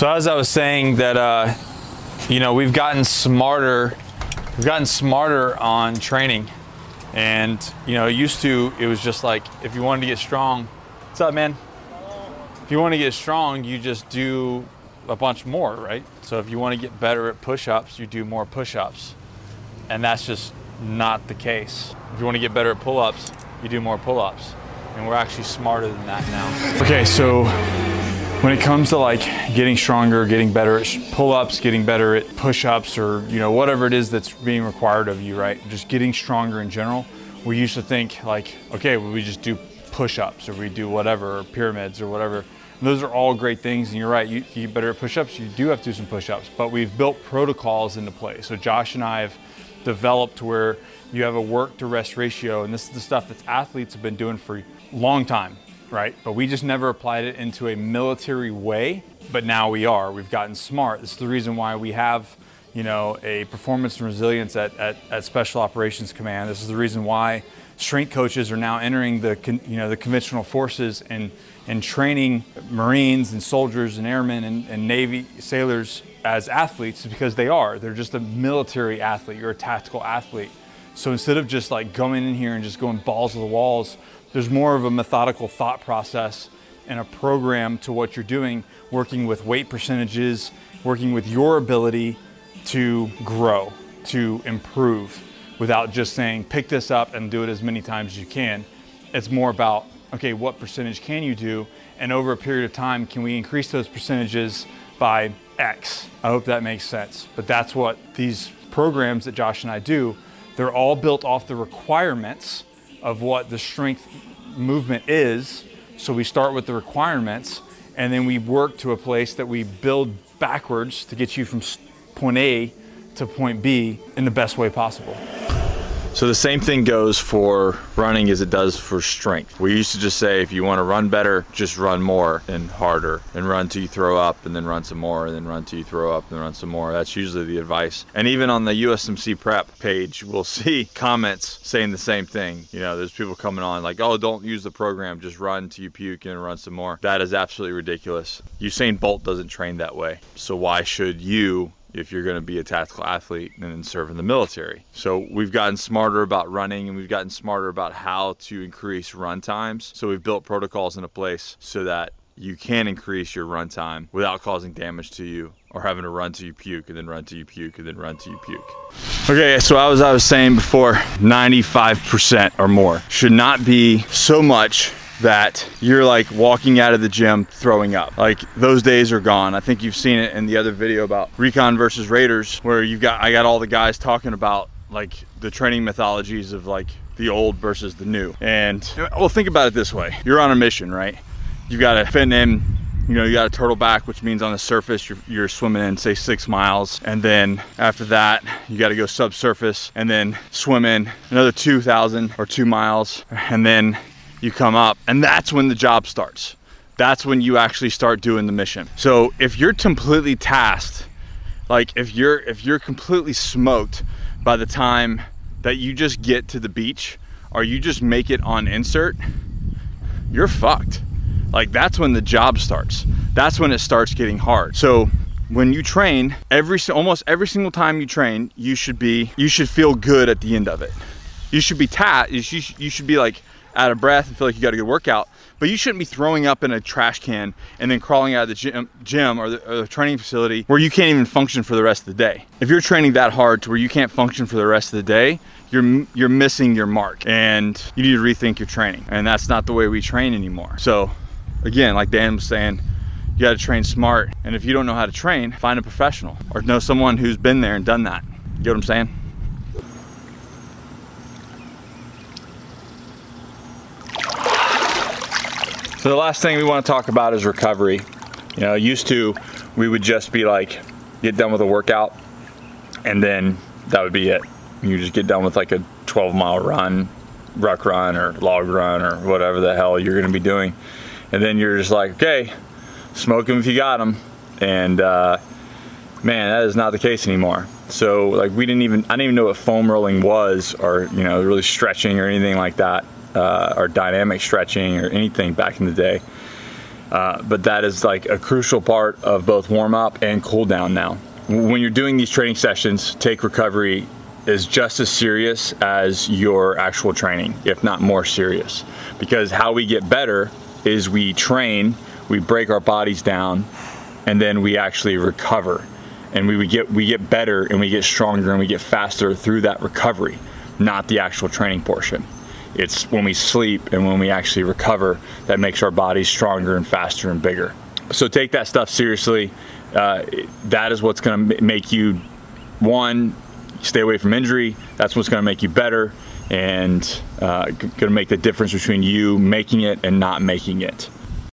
So as I was saying that, uh, you know, we've gotten smarter, we've gotten smarter on training. And, you know, used to, it was just like, if you wanted to get strong, what's up, man? If you want to get strong, you just do a bunch more, right? So if you want to get better at push-ups, you do more push-ups. And that's just not the case. If you want to get better at pull-ups, you do more pull-ups. And we're actually smarter than that now. Okay, so when it comes to like getting stronger, getting better at pull-ups, getting better at push-ups or you know whatever it is that's being required of you, right? Just getting stronger in general. We used to think like, okay, well, we just do push-ups or we do whatever, or pyramids or whatever. And those are all great things, and you're right. You, you better at push-ups. You do have to do some push-ups, but we've built protocols into place. So Josh and I have developed where you have a work to rest ratio, and this is the stuff that athletes have been doing for a long time right? But we just never applied it into a military way, but now we are. We've gotten smart. This is the reason why we have, you know, a performance and resilience at, at, at Special Operations Command. This is the reason why strength coaches are now entering the, you know, the conventional forces and, and training Marines and soldiers and airmen and, and Navy sailors as athletes because they are. They're just a military athlete. You're a tactical athlete. So instead of just like going in here and just going balls to the walls, there's more of a methodical thought process and a program to what you're doing, working with weight percentages, working with your ability to grow, to improve without just saying, pick this up and do it as many times as you can. It's more about, okay, what percentage can you do? And over a period of time, can we increase those percentages by X? I hope that makes sense. But that's what these programs that Josh and I do, they're all built off the requirements of what the strength movement is. So we start with the requirements and then we work to a place that we build backwards to get you from point A to point B in the best way possible. So the same thing goes for running as it does for strength. We used to just say if you want to run better, just run more and harder and run till you throw up and then run some more and then run till you throw up and run some more. That's usually the advice. And even on the USMC prep page, we'll see comments saying the same thing. You know, there's people coming on like, oh, don't use the program, just run till you puke and run some more. That is absolutely ridiculous. Usain Bolt doesn't train that way. So why should you if you're going to be a tactical athlete and then serve in the military. So we've gotten smarter about running and we've gotten smarter about how to increase run times. So we've built protocols into place so that you can increase your run time without causing damage to you or having to run till you puke and then run till you puke and then run till you puke. Okay, so as I was saying before, 95% or more should not be so much that you're like walking out of the gym throwing up. Like those days are gone. I think you've seen it in the other video about recon versus raiders where you've got I got all the guys talking about like the training mythologies of like the old versus the new. And well think about it this way. You're on a mission, right? You've got to fit in you know, you got a turtle back, which means on the surface you're, you're, swimming in, say, six miles. And then after that, you got to go subsurface and then swim in another 2,000 or two miles. And then you come up, and that's when the job starts. That's when you actually start doing the mission. So if you're completely tasked, like if you're if you're completely smoked by the time that you just get to the beach or you just make it on insert, you're fucked. Like that's when the job starts. That's when it starts getting hard. So when you train, every almost every single time you train, you should be you should feel good at the end of it. You should be tat. You should, you should be like out of breath and feel like you got a good workout. But you shouldn't be throwing up in a trash can and then crawling out of the gym, gym or, the, or the training facility where you can't even function for the rest of the day. If you're training that hard to where you can't function for the rest of the day, you're you're missing your mark and you need to rethink your training. And that's not the way we train anymore. So again, like Dan was saying, you got to train smart. And if you don't know how to train, find a professional or know someone who's been there and done that. You get what I'm saying? So the last thing we want to talk about is recovery. You know, used to we would just be like get done with a workout and then that would be it. You just get done with like a 12 mile run, ruck run or log run or whatever the hell you're going to be doing. And then you're just like, okay, smoke them if you got them. And uh, man, that is not the case anymore. So like we didn't even, I didn't even know what foam rolling was or, you know, really stretching or anything like that uh, or dynamic stretching or anything back in the day. Uh, but that is like a crucial part of both warm up and cool down now. When you're doing these training sessions, take recovery is just as serious as your actual training, if not more serious. Because how we get better is we train, we break our bodies down, and then we actually recover. And we, we get we get better and we get stronger and we get faster through that recovery, not the actual training portion. It's when we sleep and when we actually recover that makes our bodies stronger and faster and bigger. So take that stuff seriously. Uh, that is what's going to make you one stay away from injury. That's what's going to make you better and uh, going to make the difference between you making it and not making it.